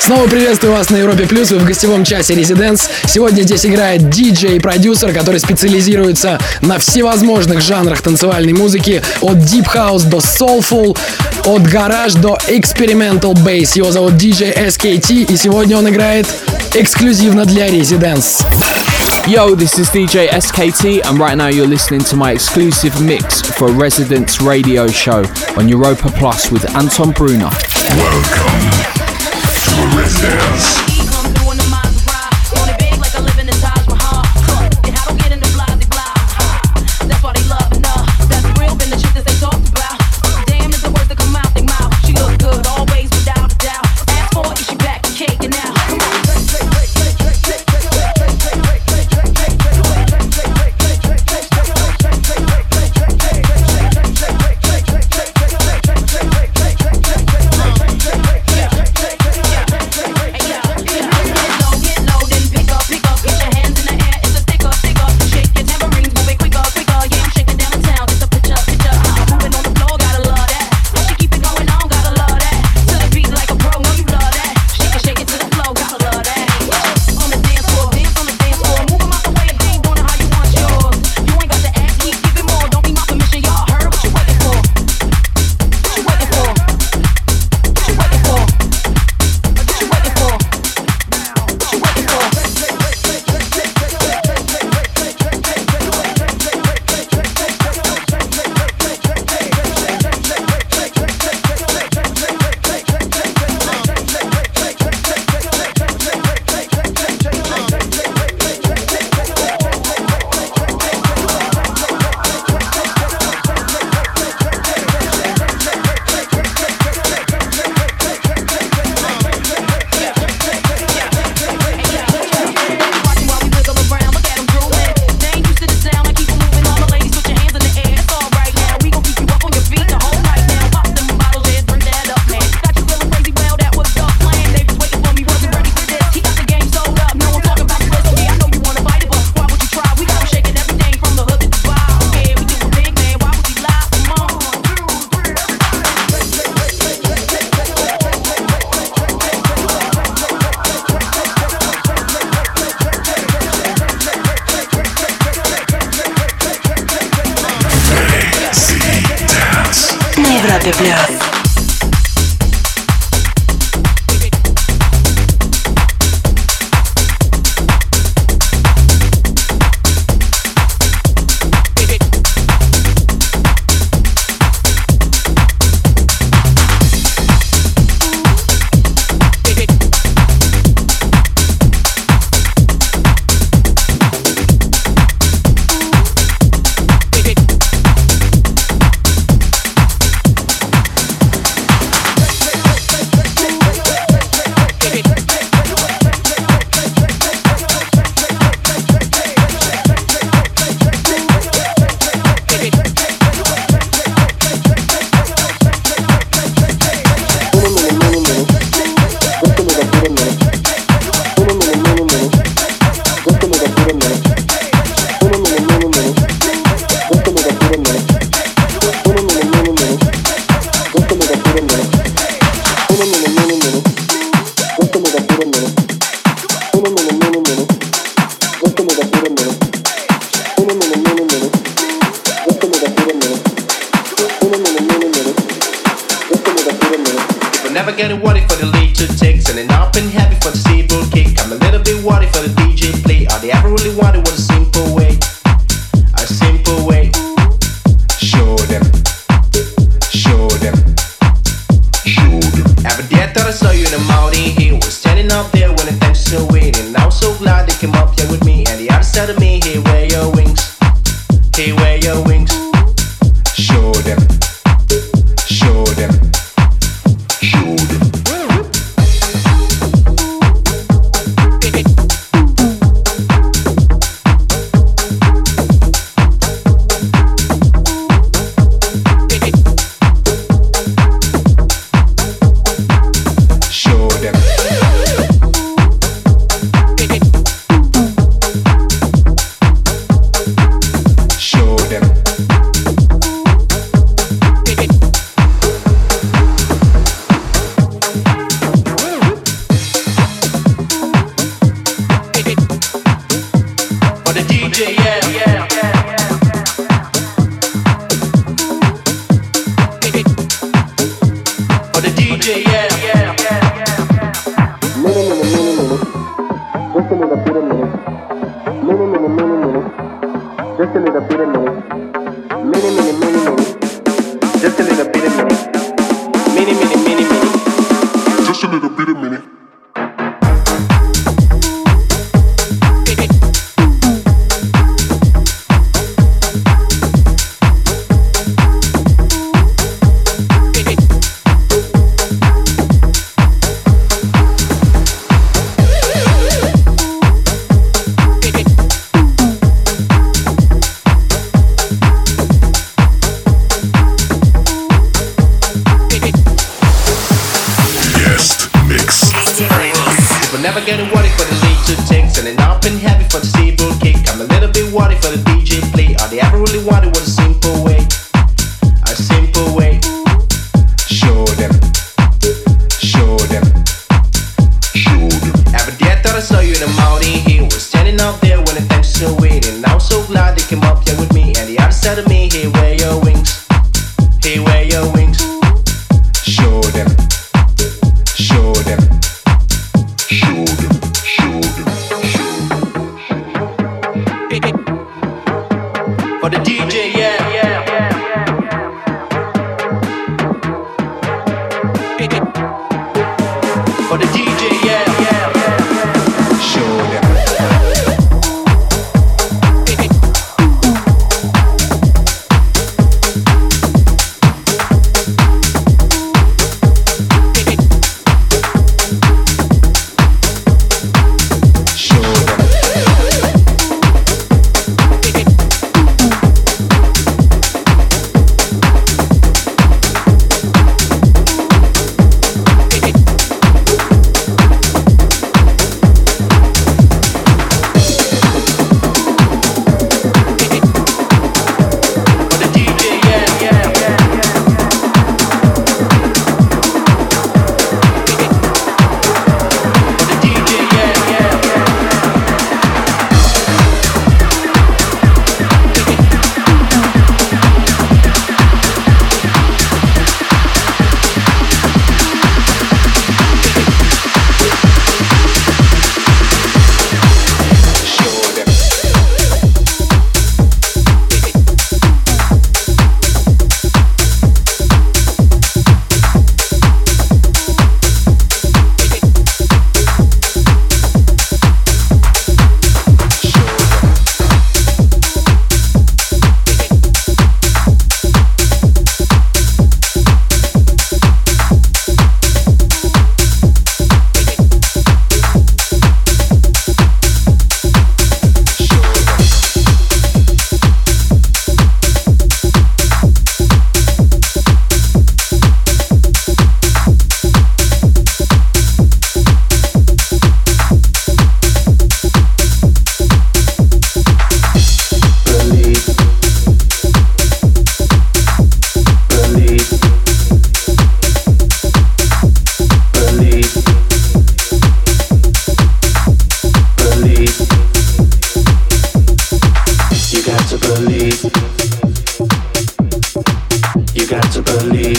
Снова приветствую вас на Европе Плюс, вы в гостевом часе Residents. Сегодня здесь играет диджей и продюсер, который специализируется на всевозможных жанрах танцевальной музыки, от Deep House до Soulful, от гараж до Experimental Bass. Его зовут DJ SKT, и сегодня он играет эксклюзивно для Residents. Yo, this is DJ SKT, and right now you're listening to my exclusive mix for Residence Radio Show on Europa Plus with Anton Brunner. Welcome resistance. There when the thanks to waiting. I'm so glad they came up here with me, and the other side of me,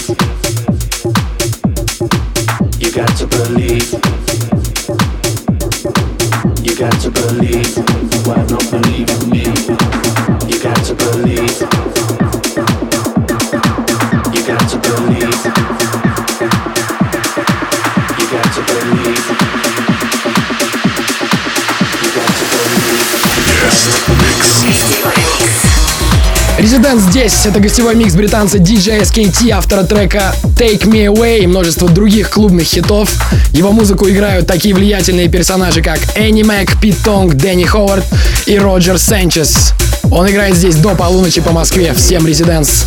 Mixed. Здесь. Это гостевой микс британца DJ SKT, автора трека Take Me Away и множество других клубных хитов. Его музыку играют такие влиятельные персонажи, как Энни Мэг, Пит Тонг, Дэнни Ховард и Роджер Сэнчес. Он играет здесь до полуночи по Москве. Всем резиденс.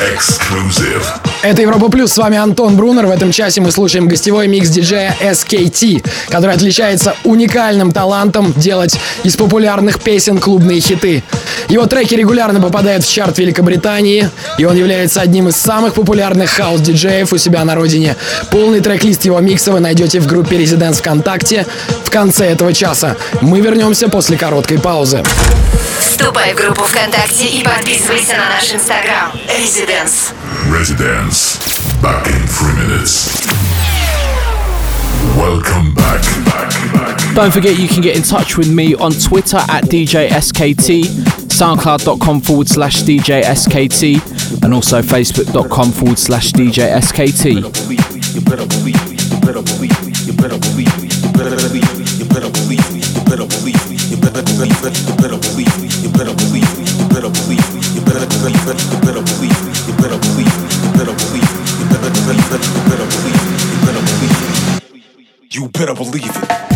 Exclusive. Это Европа Плюс, с вами Антон Брунер. В этом часе мы слушаем гостевой микс диджея SKT, который отличается уникальным талантом делать из популярных песен клубные хиты. Его треки регулярно попадают в чарт Великобритании, и он является одним из самых популярных хаус-диджеев у себя на родине. Полный трек-лист его микса вы найдете в группе Residents ВКонтакте в конце этого часа. Мы вернемся после короткой паузы. Вступай в группу ВКонтакте и подписывайся на наш инстаграм. Residence. Residence. Back in three minutes. Welcome back. back, back. Don't forget you can get in touch with me on Twitter at DJSKT, soundcloud.com forward slash DJ SKT, and also facebook.com forward slash DJ SKT. You better believe You better believe it.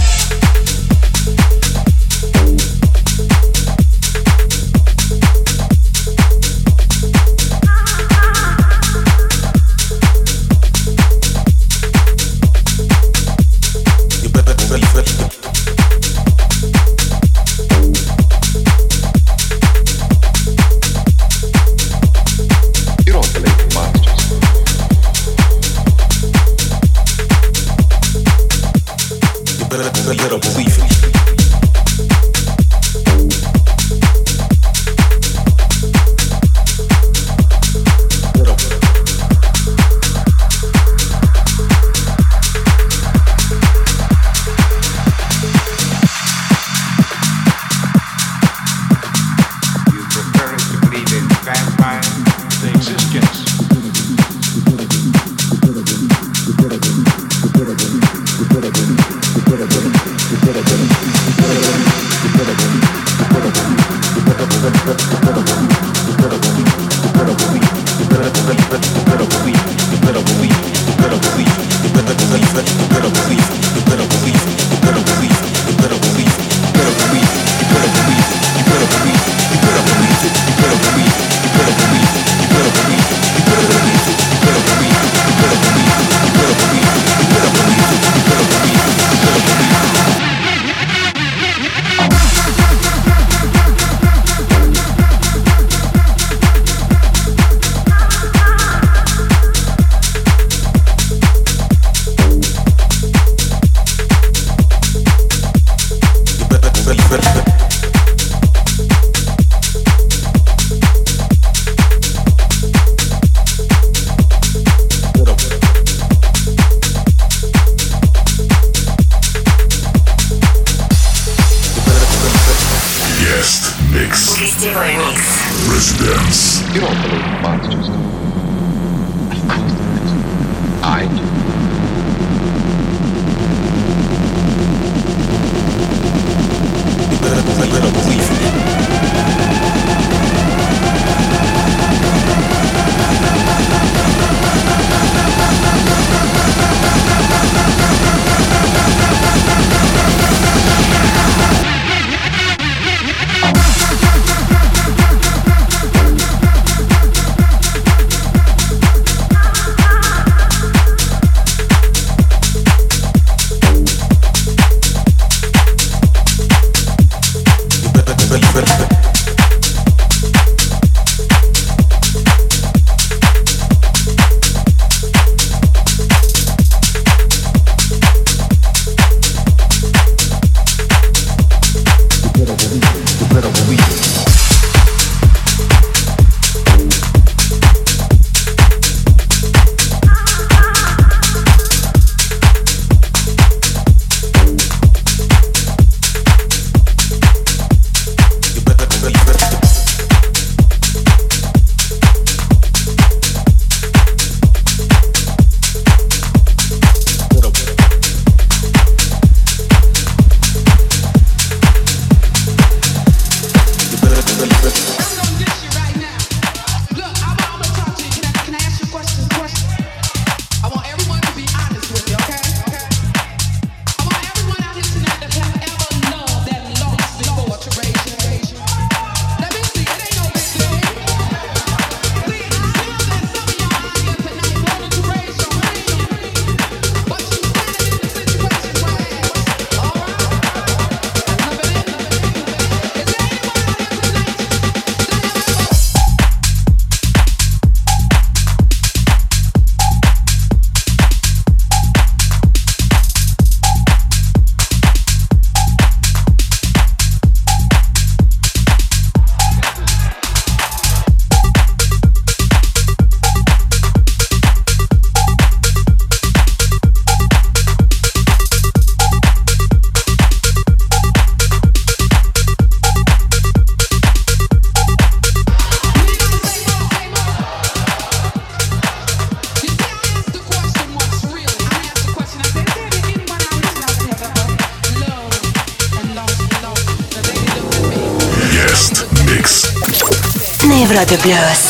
Плюс.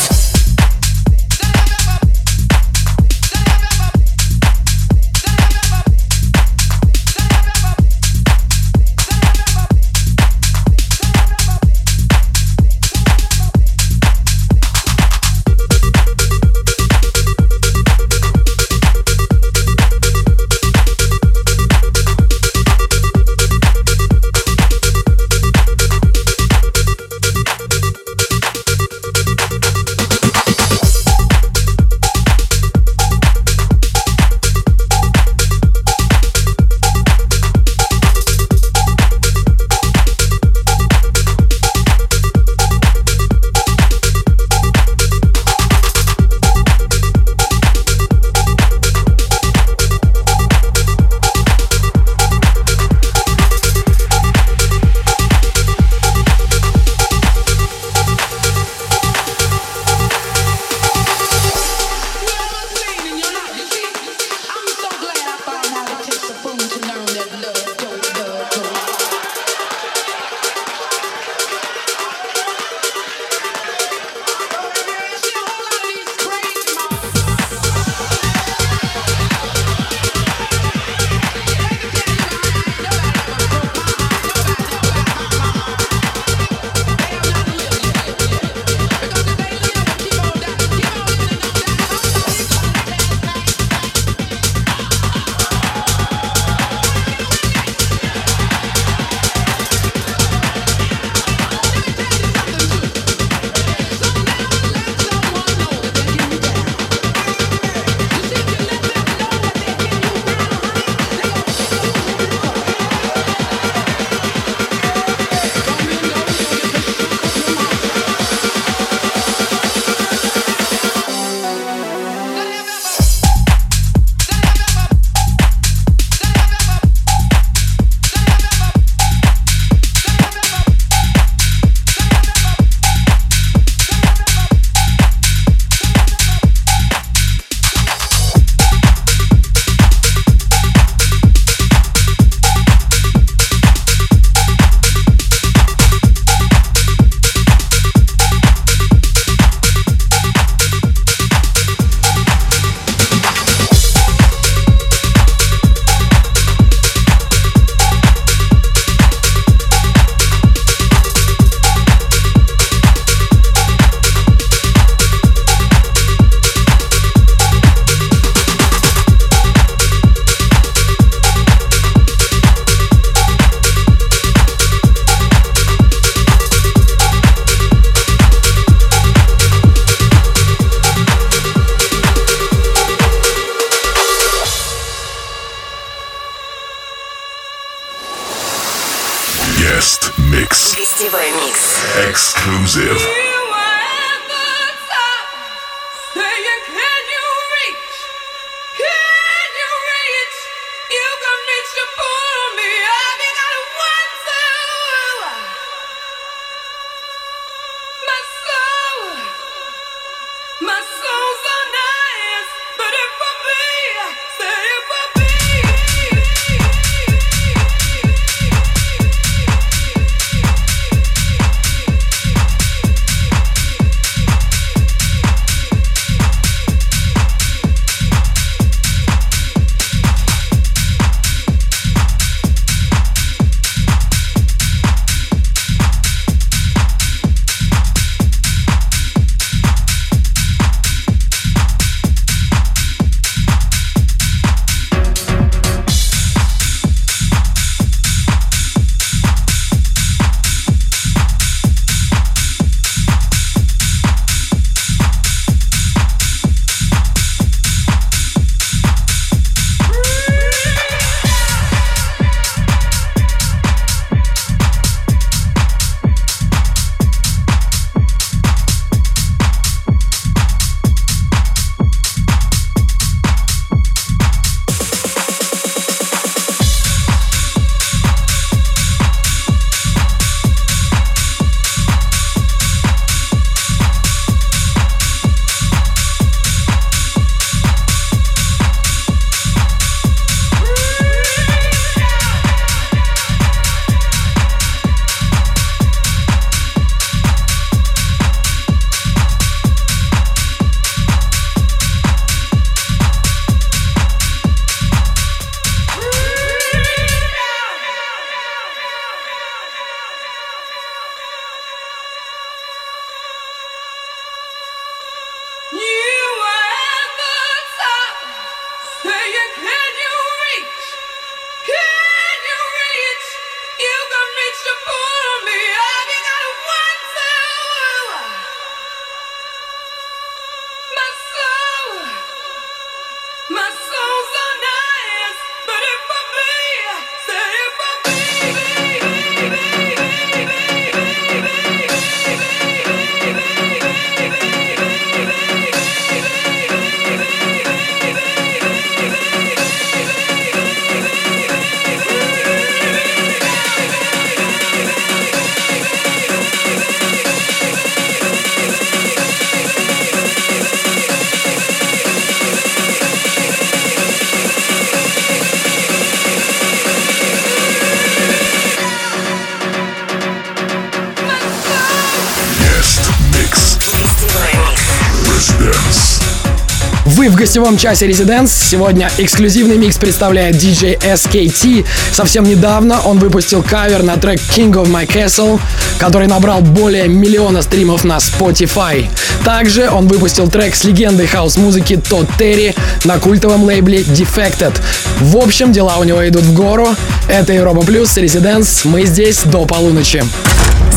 Гостевом часе Residence. Сегодня эксклюзивный микс представляет DJ SKT. Совсем недавно он выпустил кавер на трек King of My Castle, который набрал более миллиона стримов на Spotify. Также он выпустил трек с легендой хаос-музыки Тодд Терри на культовом лейбле Defected. В общем, дела у него идут в гору. Это Европа Плюс, Residence. Мы здесь до полуночи.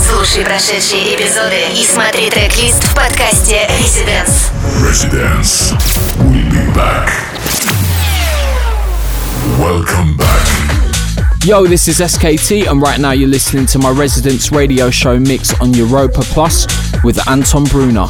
Слушай прошедшие эпизоды и смотри трек-лист в подкасте Residence. Residence. Back. Welcome back. Yo, this is SKT, and right now you're listening to my Residence radio show mix on Europa Plus with Anton Brunner.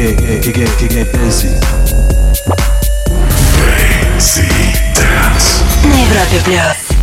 get, get, get, get, get busy. Dancey Dance. На Европе Плюс.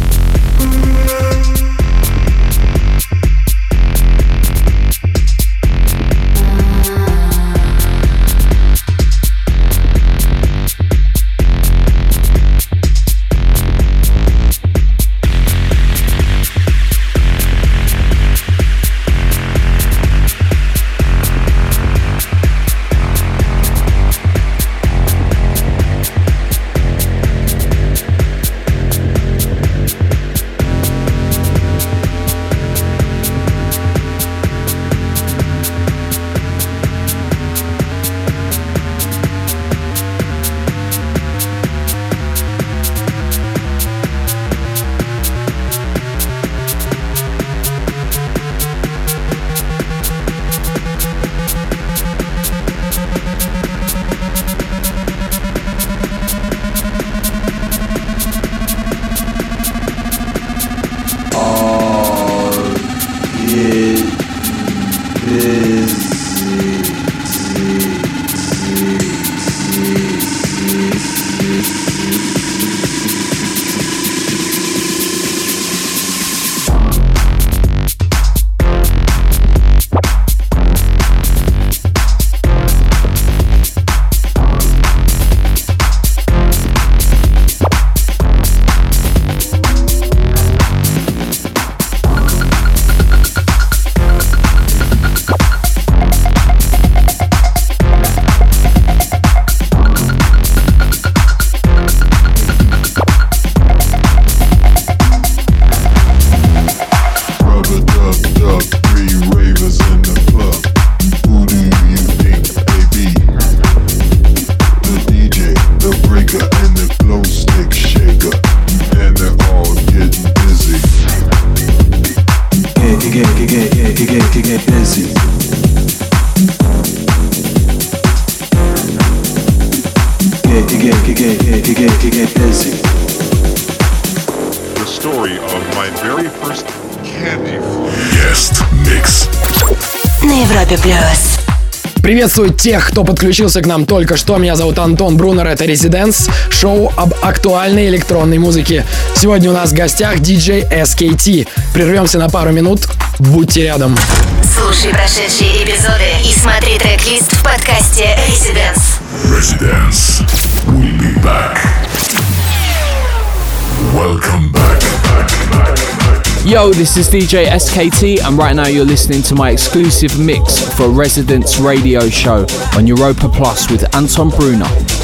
Приветствую тех, кто подключился к нам только что. Меня зовут Антон Брунер, это Residents, шоу об актуальной электронной музыке. Сегодня у нас в гостях DJ SKT. Прервемся на пару минут. Будьте рядом. Слушай прошедшие эпизоды и смотри трек-лист в подкасте Residence. Residence. We'll be back. Welcome back. back, back, back. Yo, this is DJ SKT, and right now you're listening to my exclusive mix for Residence Radio Show on Europa Plus with Anton Bruner.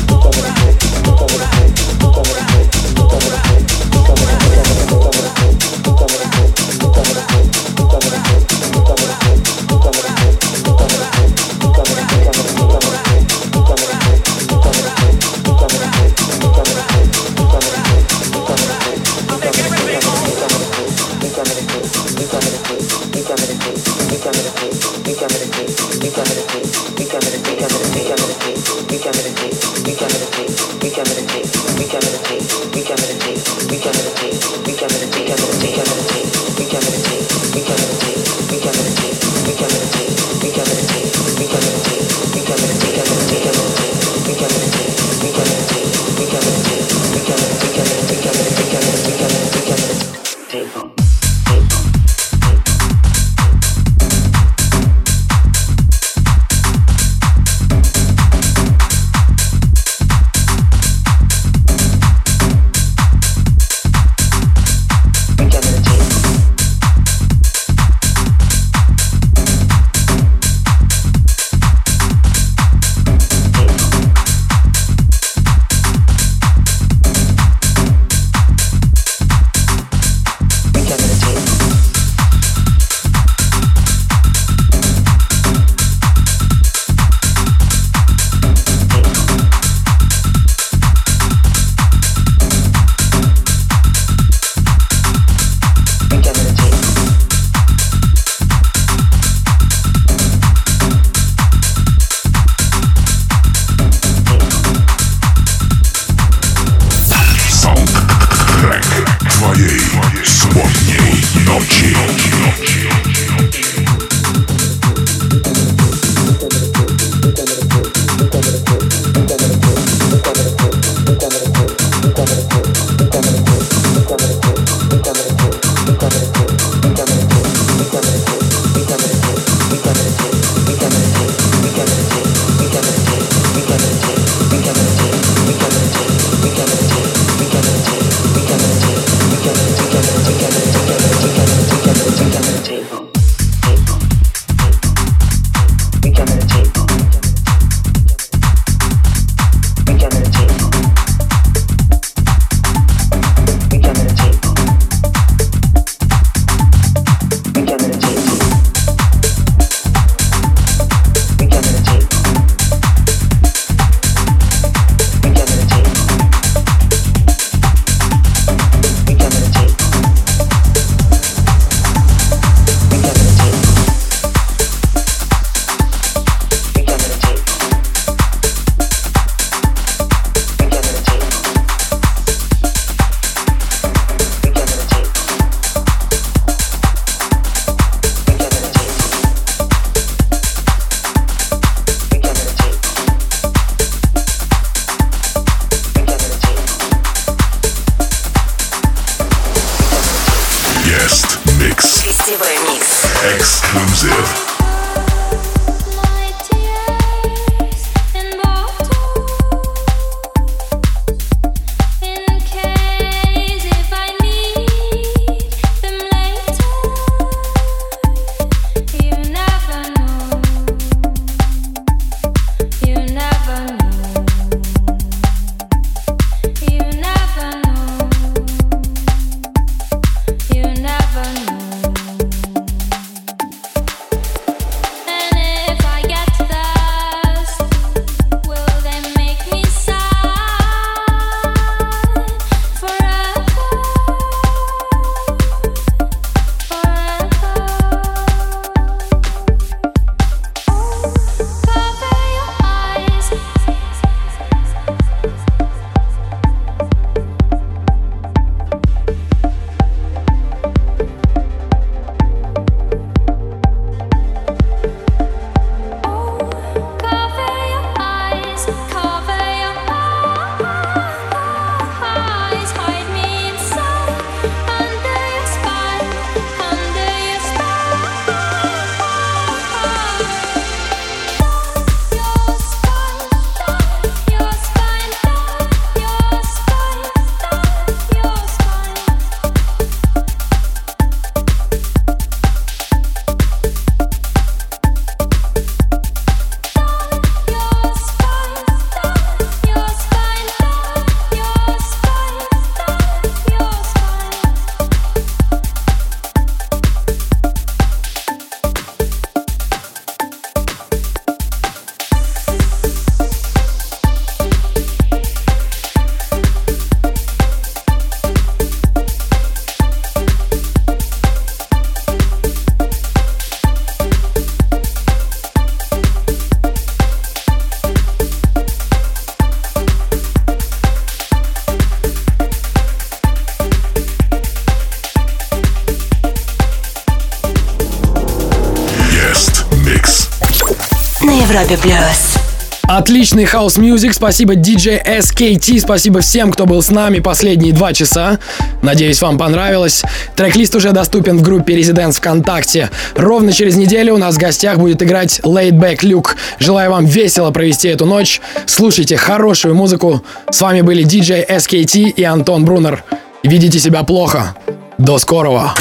Европе плюс. Отличный house music. Спасибо DJ SKT. Спасибо всем, кто был с нами последние два часа. Надеюсь, вам понравилось. Трек-лист уже доступен в группе Residents ВКонтакте. Ровно через неделю у нас в гостях будет играть Laid Back Luke. Желаю вам весело провести эту ночь. Слушайте хорошую музыку. С вами были DJ SKT и Антон Брунер. Ведите себя плохо. До скорого.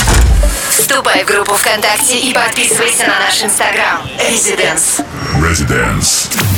Вступай в группу ВКонтакте и подписывайся на наш инстаграм. Residents. Residence.